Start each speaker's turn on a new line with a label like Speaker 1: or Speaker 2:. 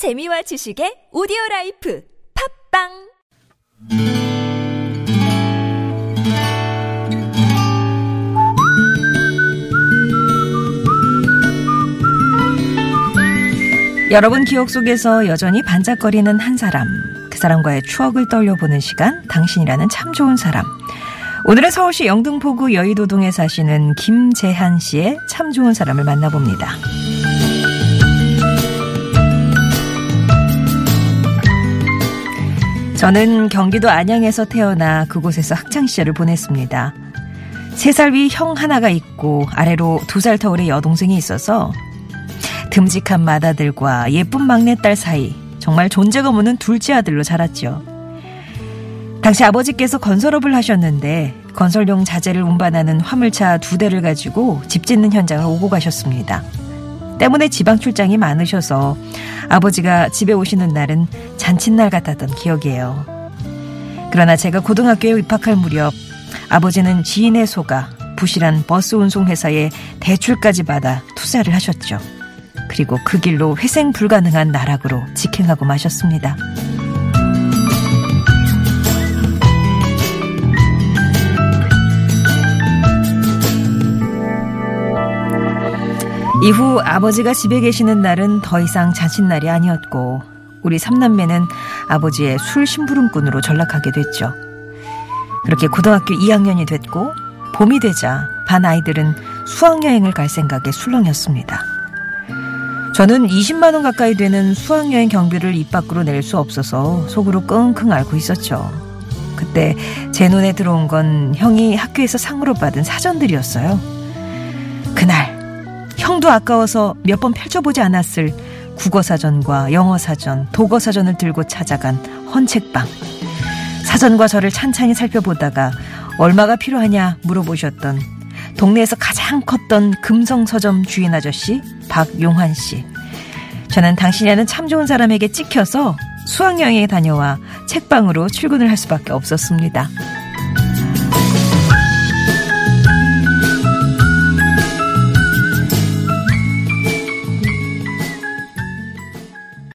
Speaker 1: 재미와 지식의 오디오 라이프 팟빵
Speaker 2: 여러분 기억 속에서 여전히 반짝거리는 한 사람, 그 사람과의 추억을 떠올려보는 시간, 당신이라는 참 좋은 사람. 오늘은 서울시 영등포구 여의도동에 사시는 김재한 씨의 참 좋은 사람을 만나봅니다. 저는 경기도 안양에서 태어나 그곳에서 학창시절을 보냈습니다. 세 살 위 형 하나가 있고 아래로 두 살 터울의 여동생이 있어서 듬직한 맏아들과 예쁜 막내딸 사이 정말 존재가 없는 둘째 아들로 자랐죠. 당시 아버지께서 건설업을 하셨는데 건설용 자재를 운반하는 화물차 두 대를 가지고 집 짓는 현장을 오고 가셨습니다. 때문에 지방 출장이 많으셔서 아버지가 집에 오시는 날은 잔칫날 같았던 기억이에요. 그러나 제가 고등학교에 입학할 무렵 아버지는 지인의 소가 부실한 버스 운송 회사에 대출까지 받아 투자를 하셨죠. 그리고 그 길로 회생 불가능한 나락으로 직행하고 마셨습니다. 이후 아버지가 집에 계시는 날은 더 이상 잔칫날이 아니었고 우리 삼남매는 아버지의 술 심부름꾼으로 전락하게 됐죠. 그렇게 고등학교 2학년이 됐고 봄이 되자 반 아이들은 수학여행을 갈 생각에 술렁였습니다. 저는 20만 원 가까이 되는 수학여행 경비를 입 밖으로 낼 수 없어서 속으로 끙끙 앓고 있었죠. 그때 제 눈에 들어온 건 형이 학교에서 상으로 받은 사전들이었어요. 그날 형도 아까워서 몇 번 펼쳐보지 않았을 국어사전과 영어사전, 독어사전을 들고 찾아간 헌책방. 사전과 저를 찬찬히 살펴보다가 얼마가 필요하냐 물어보셨던 동네에서 가장 컸던 금성서점 주인 아저씨 박용환 씨. 저는 당신이라는 참 좋은 사람에게 찍혀서 수학여행에 다녀와 책방으로 출근을 할 수밖에 없었습니다.